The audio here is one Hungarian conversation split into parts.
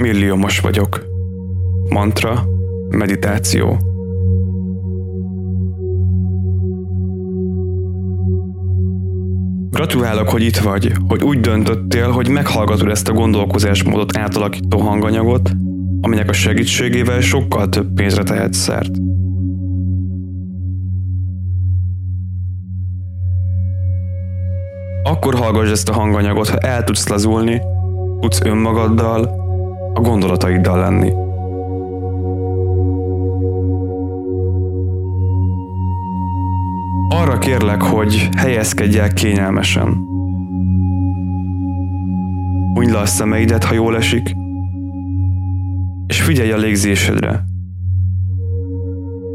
Milliómos vagyok. Mantra, meditáció. Gratulálok, hogy itt vagy, hogy úgy döntöttél, hogy meghallgatod ezt a gondolkozásmódot átalakító hanganyagot, aminek a segítségével sokkal több pénzre tehetsz szert. Akkor hallgass ezt a hanganyagot, ha el tudsz lazulni, tudsz önmagaddal, a gondolataiddal lenni. Arra kérlek, hogy helyezkedj el kényelmesen. Hunyd le a szemeidet, ha jól esik, és figyelj a légzésedre.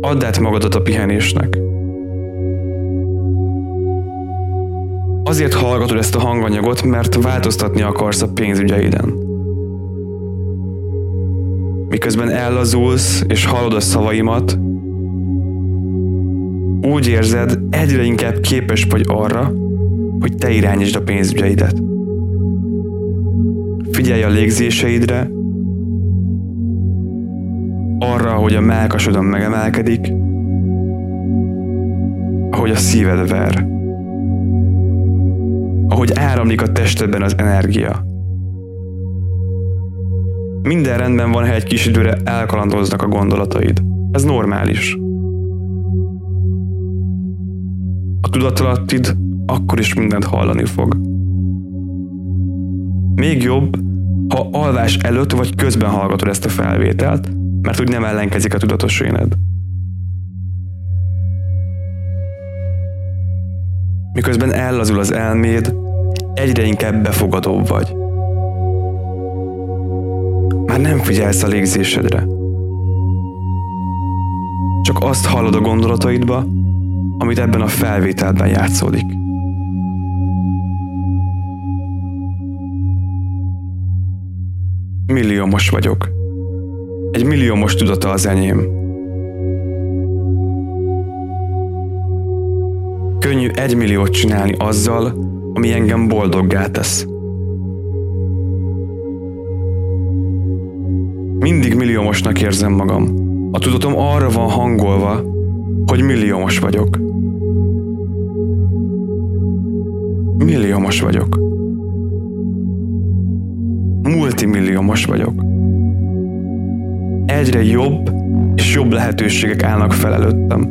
Add át magadat a pihenésnek. Azért hallgatod ezt a hanganyagot, mert változtatni akarsz a pénzügyeiden. Miközben ellazulsz és hallod a szavaimat, úgy érzed, egyre inkább képes vagy arra, hogy te irányítsd a pénzügyeidet. Figyelj a légzéseidre, arra, hogy a melkasodon megemelkedik, ahogy a szíved ver, ahogy áramlik a testedben az energia. Minden rendben van, ha egy kis időre elkalandoznak a gondolataid. Ez normális. A tudatalattid akkor is mindent hallani fog. Még jobb, ha alvás előtt vagy közben hallgatod ezt a felvételt, mert úgy nem ellenkezik a tudatos éned. Miközben ellazul az elméd, egyre inkább befogadóbb vagy. Már nem figyelsz a légzésedre. Csak azt hallod a gondolataidba, amit ebben a felvételben játszódik. Milliómos vagyok. Egy milliómos tudata az enyém. Könnyű egy milliót csinálni azzal, ami engem boldoggá tesz. Milliómosnak érzem magam. A tudatom arra van hangolva, hogy milliómos vagyok. Milliómos vagyok. Multimilliómos vagyok. Egyre jobb és jobb lehetőségek állnak fel előttem.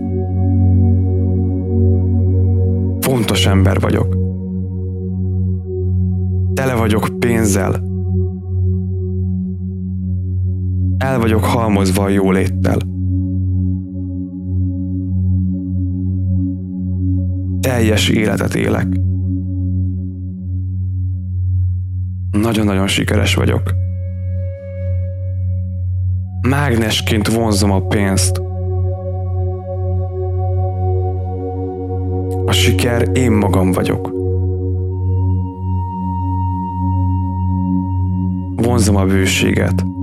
Fontos ember vagyok. Tele vagyok pénzzel. El vagyok halmozva a jóléttel. Teljes életet élek. Nagyon-nagyon sikeres vagyok. Mágnesként vonzom a pénzt. A siker én magam vagyok. Vonzom a bőséget.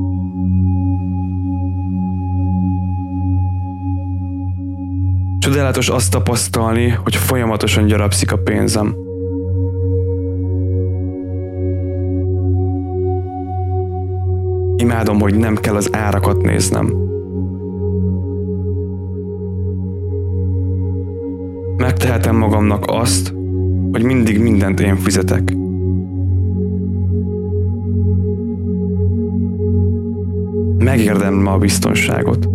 Csodálatos azt tapasztalni, hogy folyamatosan gyarapszik a pénzem. Imádom, hogy nem kell az árakat néznem. Megtehetem magamnak azt, hogy mindig mindent én fizetek. Megérdemlem a biztonságot.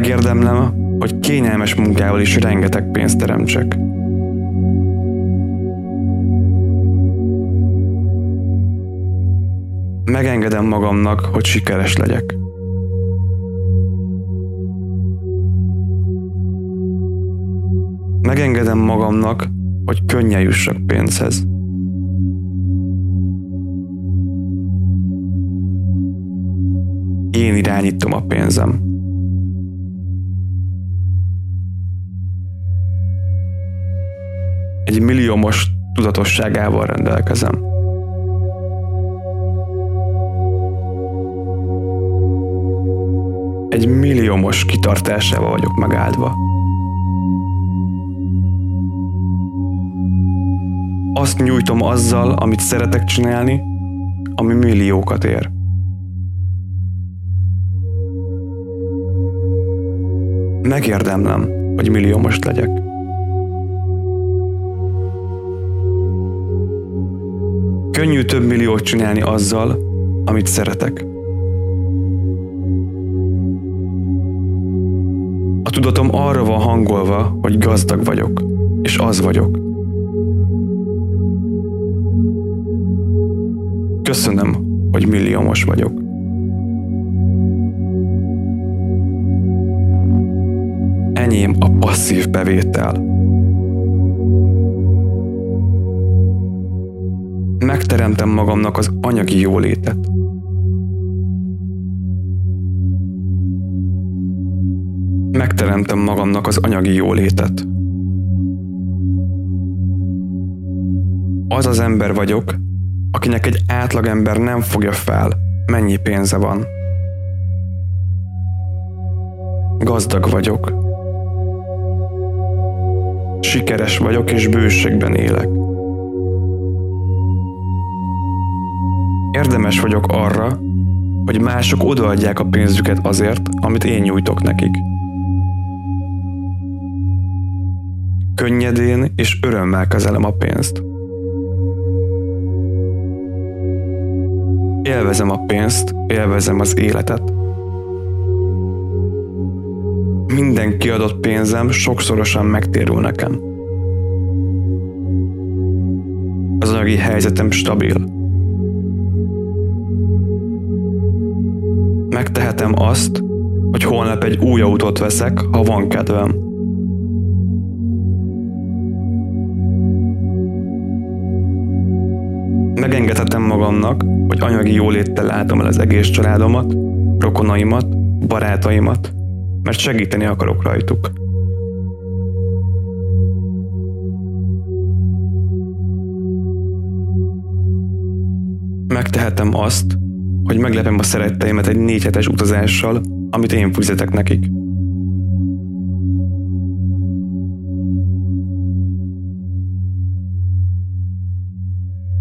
Megérdemlem, hogy kényelmes munkával is rengeteg pénzt teremtsek. Megengedem magamnak, hogy sikeres legyek. Megengedem magamnak, hogy könnyen jussak pénzhez. Én irányítom a pénzem. Egy milliómos tudatosságával rendelkezem. egy milliómos kitartásával vagyok megáldva. Azt nyújtom azzal, amit szeretek csinálni, ami milliókat ér. Megérdemlem, hogy milliómos legyek. Könnyű több milliót csinálni azzal, amit szeretek. A tudatom arra van hangolva, hogy gazdag vagyok, és az vagyok. Köszönöm, hogy milliómos vagyok. Enyém a passzív bevétel. Megteremtem magamnak az anyagi jólétet. Megteremtem magamnak az anyagi jólétet. Az az ember vagyok, akinek egy átlagember nem fogja fel, mennyi pénze van. Gazdag vagyok. Sikeres vagyok és bőségben élek. Érdemes vagyok arra, hogy mások odaadják a pénzüket azért, amit én nyújtok nekik. Könnyedén és örömmel kezelem a pénzt. Élvezem a pénzt, élvezem az életet. Minden kiadott pénzem sokszorosan megtérül nekem. Az anyagi helyzetem stabil. Megtehetem azt, hogy holnap egy új autót veszek, ha van kedvem. Megengedhetem magamnak, hogy anyagi jóléttel látom el az egész családomat, rokonaimat, barátaimat, mert segíteni akarok rajtuk. Megtehetem azt, hogy meglepem a szeretteimet egy négy hetes utazással, amit én fizetek nekik.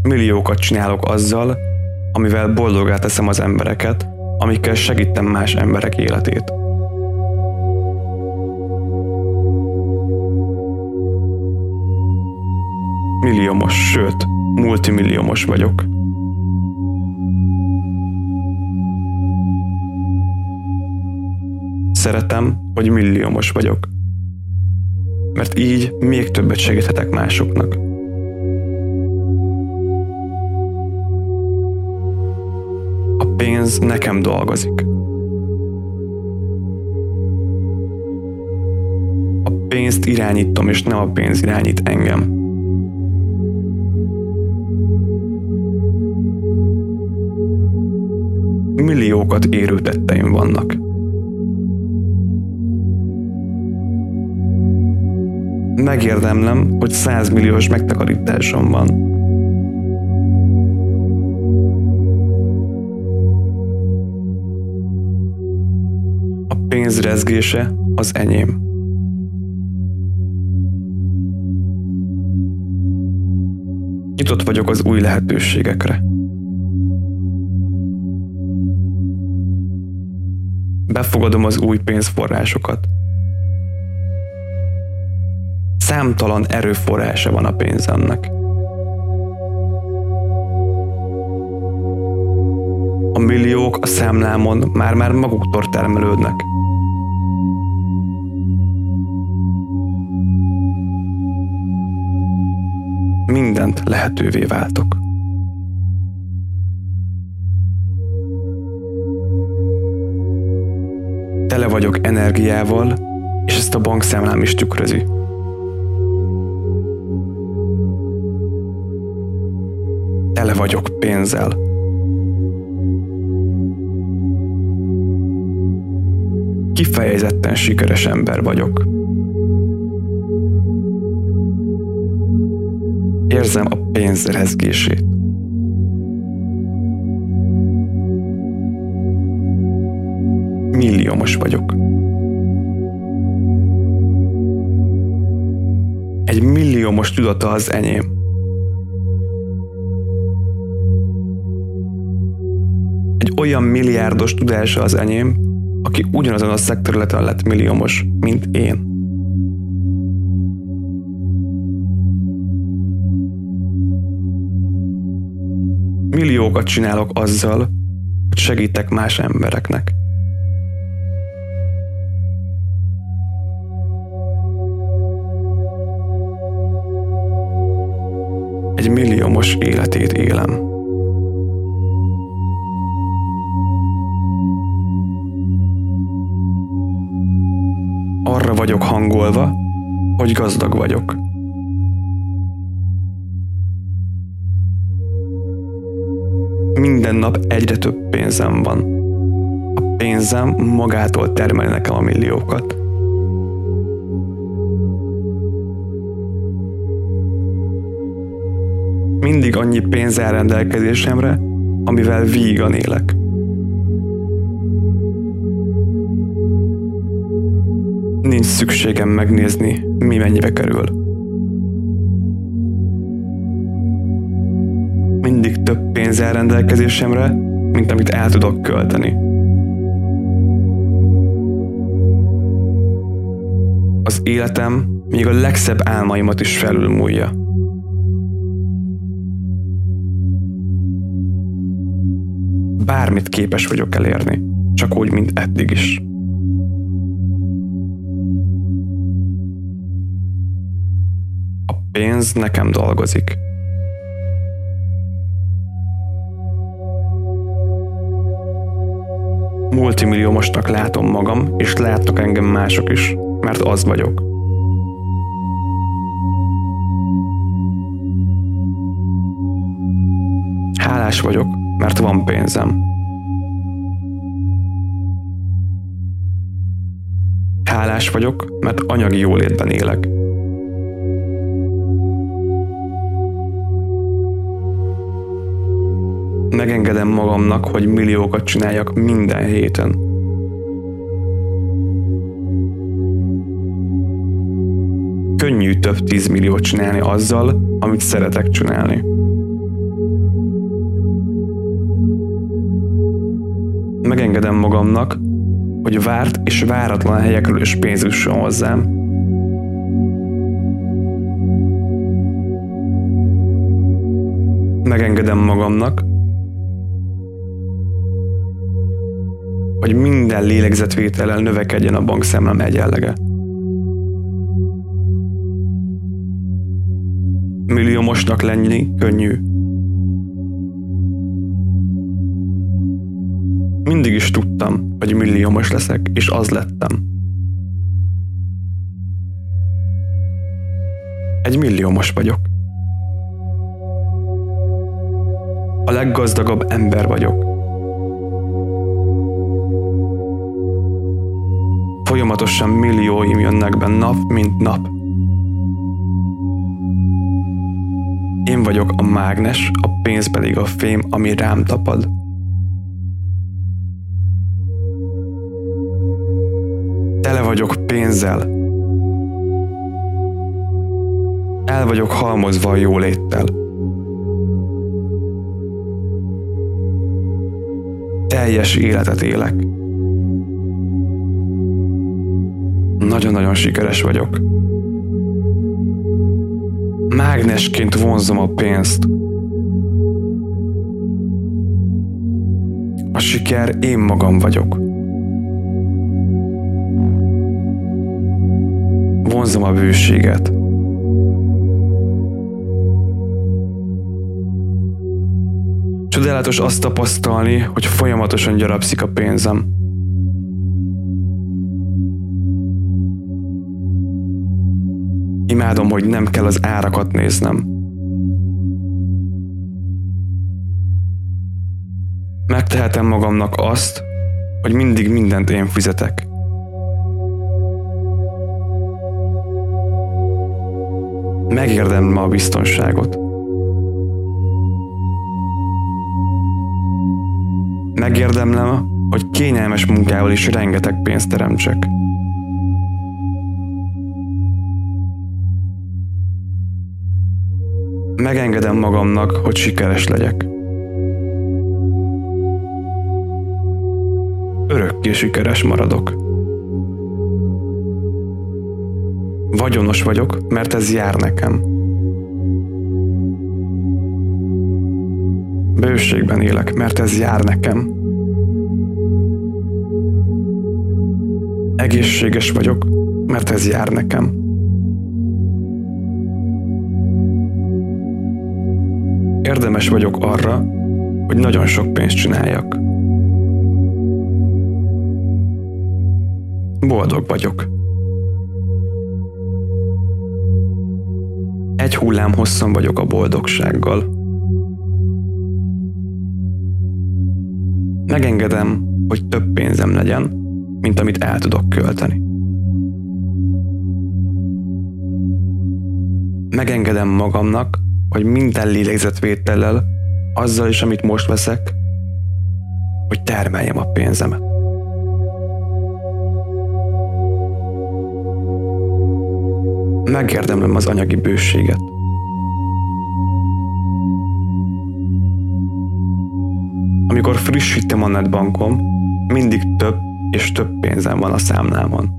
Milliókat csinálok azzal, amivel boldogá teszem az embereket, amikkel segítem más emberek életét. Milliómos, sőt, multimilliómos vagyok. Szeretem, hogy milliómos vagyok. Mert így még többet segíthetek másoknak. pénz nekem dolgozik. A pénzt irányítom, és nem a pénz irányít engem. Milliókat érő tetteim vannak. Megérdemlem, hogy százmilliós megtakarításom van. pénz rezgése az enyém. Nyitott vagyok az új lehetőségekre. Befogadom az új pénzforrásokat. Számtalan erőforrása van a pénzemnek. A milliók a számlámon már-már maguktól termelődnek. mindent lehetővé váltok. Tele vagyok energiával, és ezt a bankszámlám is tükrözi. Vagyok pénzzel. Kifejezetten sikeres ember vagyok. Érzem a pénz rezgését. Milliómos vagyok. Egy milliómos tudata az enyém. Olyan milliárdos tudása az enyém, aki ugyanazon a szektorületen lett milliómos, mint én. Milliókat csinálok azzal, hogy segítek más embereknek. Egy milliómos életét élem. Vagyok hangolva, hogy gazdag vagyok. Minden nap egyre több pénzem van. A pénzem magától termel nekem a milliókat. Mindig annyi pénz áll rendelkezésemre, amivel vígan élek. Nincs szükségem megnézni, mi mennyibe kerül. Mindig több pénz áll rendelkezésemre, mint amit el tudok költeni. Az életem még a legszebb álmaimat is felülmúlja. Bármit képes vagyok elérni, csak úgy, mint eddig is. Pénz nekem dolgozik. Multimilliómosnak látom magam, és látnak engem mások is, mert az vagyok. Hálás vagyok, mert van pénzem. Hálás vagyok, mert anyagi jólétben élek. Megengedem magamnak, hogy milliókat csináljak minden héten. Könnyű több tízmilliót csinálni azzal, amit szeretek csinálni. Megengedem magamnak, hogy várt és váratlan helyekről is pénz jusson hozzám. Megengedem magamnak, hogy minden lélegzetvétellel növekedjen a bankszámlám egyenlege. Milliómosnak lenni könnyű. Mindig is tudtam, hogy milliómos leszek, és az lettem. Egy milliómos vagyok. A leggazdagabb ember vagyok. Folyamatosan millióim jönnek be nap, mint nap. Én vagyok a mágnes, a pénz pedig a fém, ami rám tapad. Tele vagyok pénzzel. El vagyok halmozva a jóléttel. Teljes életet élek. Nagyon-nagyon sikeres vagyok. Mágnesként vonzom a pénzt. A siker én magam vagyok. Vonzom a bőséget. Csodálatos azt tapasztalni, hogy folyamatosan gyarapszik a pénzem. Imádom, hogy nem kell az árakat néznem. Megtehetem magamnak azt, hogy mindig mindent én fizetek. Megérdemlem a biztonságot. Megérdemlem, hogy kényelmes munkával is rengeteg pénzt teremtsek. Megengedem magamnak, hogy sikeres legyek. örökké sikeres maradok. Vagyonos vagyok, mert ez jár nekem. Bőségben élek, mert ez jár nekem. Egészséges vagyok, mert ez jár nekem. Érdemes vagyok arra, hogy nagyon sok pénzt csináljak. Boldog vagyok. Egy hullám hosszan vagyok a boldogsággal. Megengedem, hogy több pénzem legyen, mint amit el tudok költeni. Megengedem magamnak, hogy minden lélegzetvétellel, azzal is, amit most veszek, hogy termeljem a pénzemet. Megérdemlem az anyagi bőséget. Amikor frissítem a netbankom, mindig több és több pénzem van a számlámon.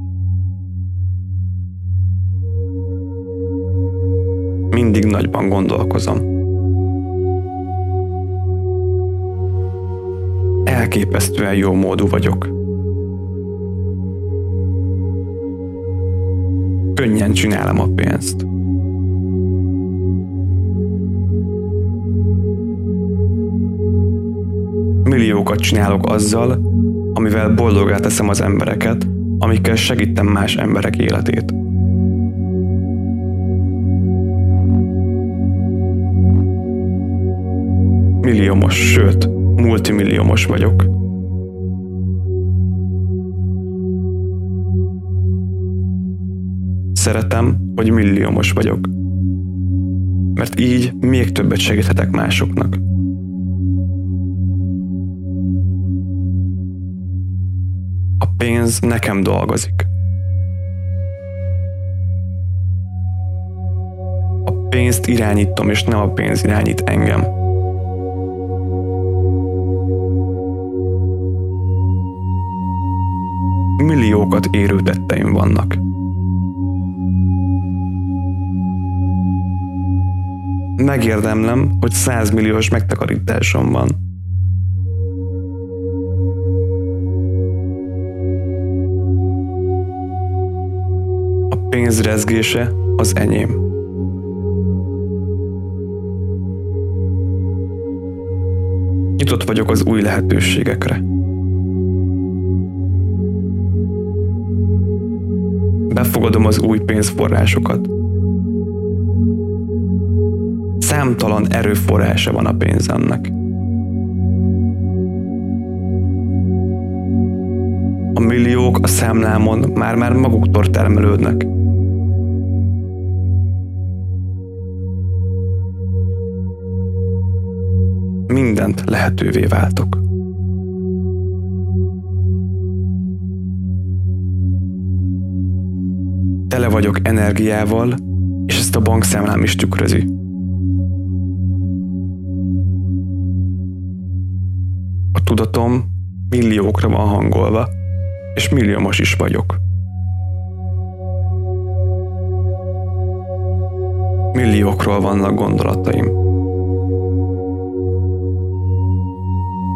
Mindig nagyban gondolkozom. Elképesztően jó módú vagyok. Könnyen csinálom a pénzt. Milliókat csinálok azzal, amivel boldogá teszem az embereket, amikkel segítem más emberek életét. Milliómos, sőt, multimilliómos vagyok. Szeretem, hogy milliómos vagyok. Mert így még többet segíthetek másoknak. pénz nekem dolgozik. A pénzt irányítom, és nem a pénz irányít engem. Milliókat érő tetteim vannak. Megérdemlem, hogy százmilliós megtakarításom van. pénz rezgése az enyém. Nyitott vagyok az új lehetőségekre. Befogadom az új pénzforrásokat. Számtalan erőforrása van a pénzemnek. A milliók a számlámon már-már maguktól termelődnek. mindent lehetővé váltok. Tele vagyok energiával, és ezt a bankszámlám is tükrözi. A tudatom milliókra van hangolva, és milliómos is vagyok. Milliókról vannak gondolataim.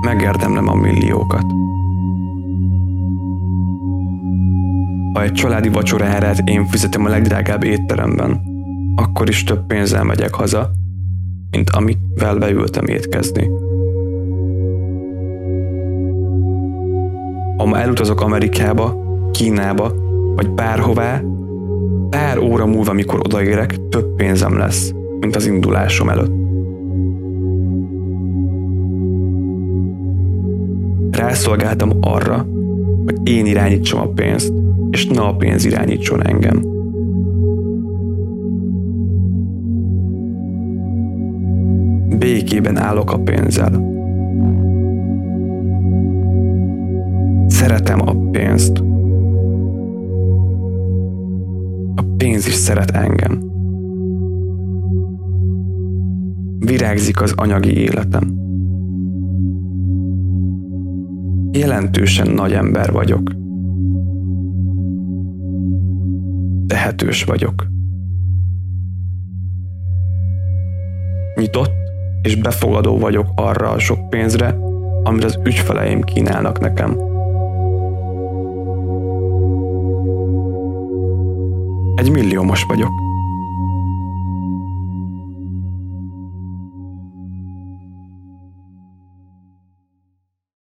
megérdemlem a milliókat. Ha egy családi vacsoráját én fizetem a legdrágább étteremben, akkor is több pénzzel megyek haza, mint amivel beültem étkezni. Ha ma elutazok Amerikába, Kínába, vagy bárhová, pár óra múlva, mikor odaérek, több pénzem lesz, mint az indulásom előtt. Rászolgáltam arra, hogy én irányítsam a pénzt, és ne a pénz irányítson engem. Békében állok a pénzzel. Szeretem a pénzt. A pénz is szeret engem. Virágzik az anyagi életem jelentősen nagy ember vagyok. Tehetős vagyok. Nyitott és befogadó vagyok arra a sok pénzre, amit az ügyfeleim kínálnak nekem. Egy milliómos vagyok.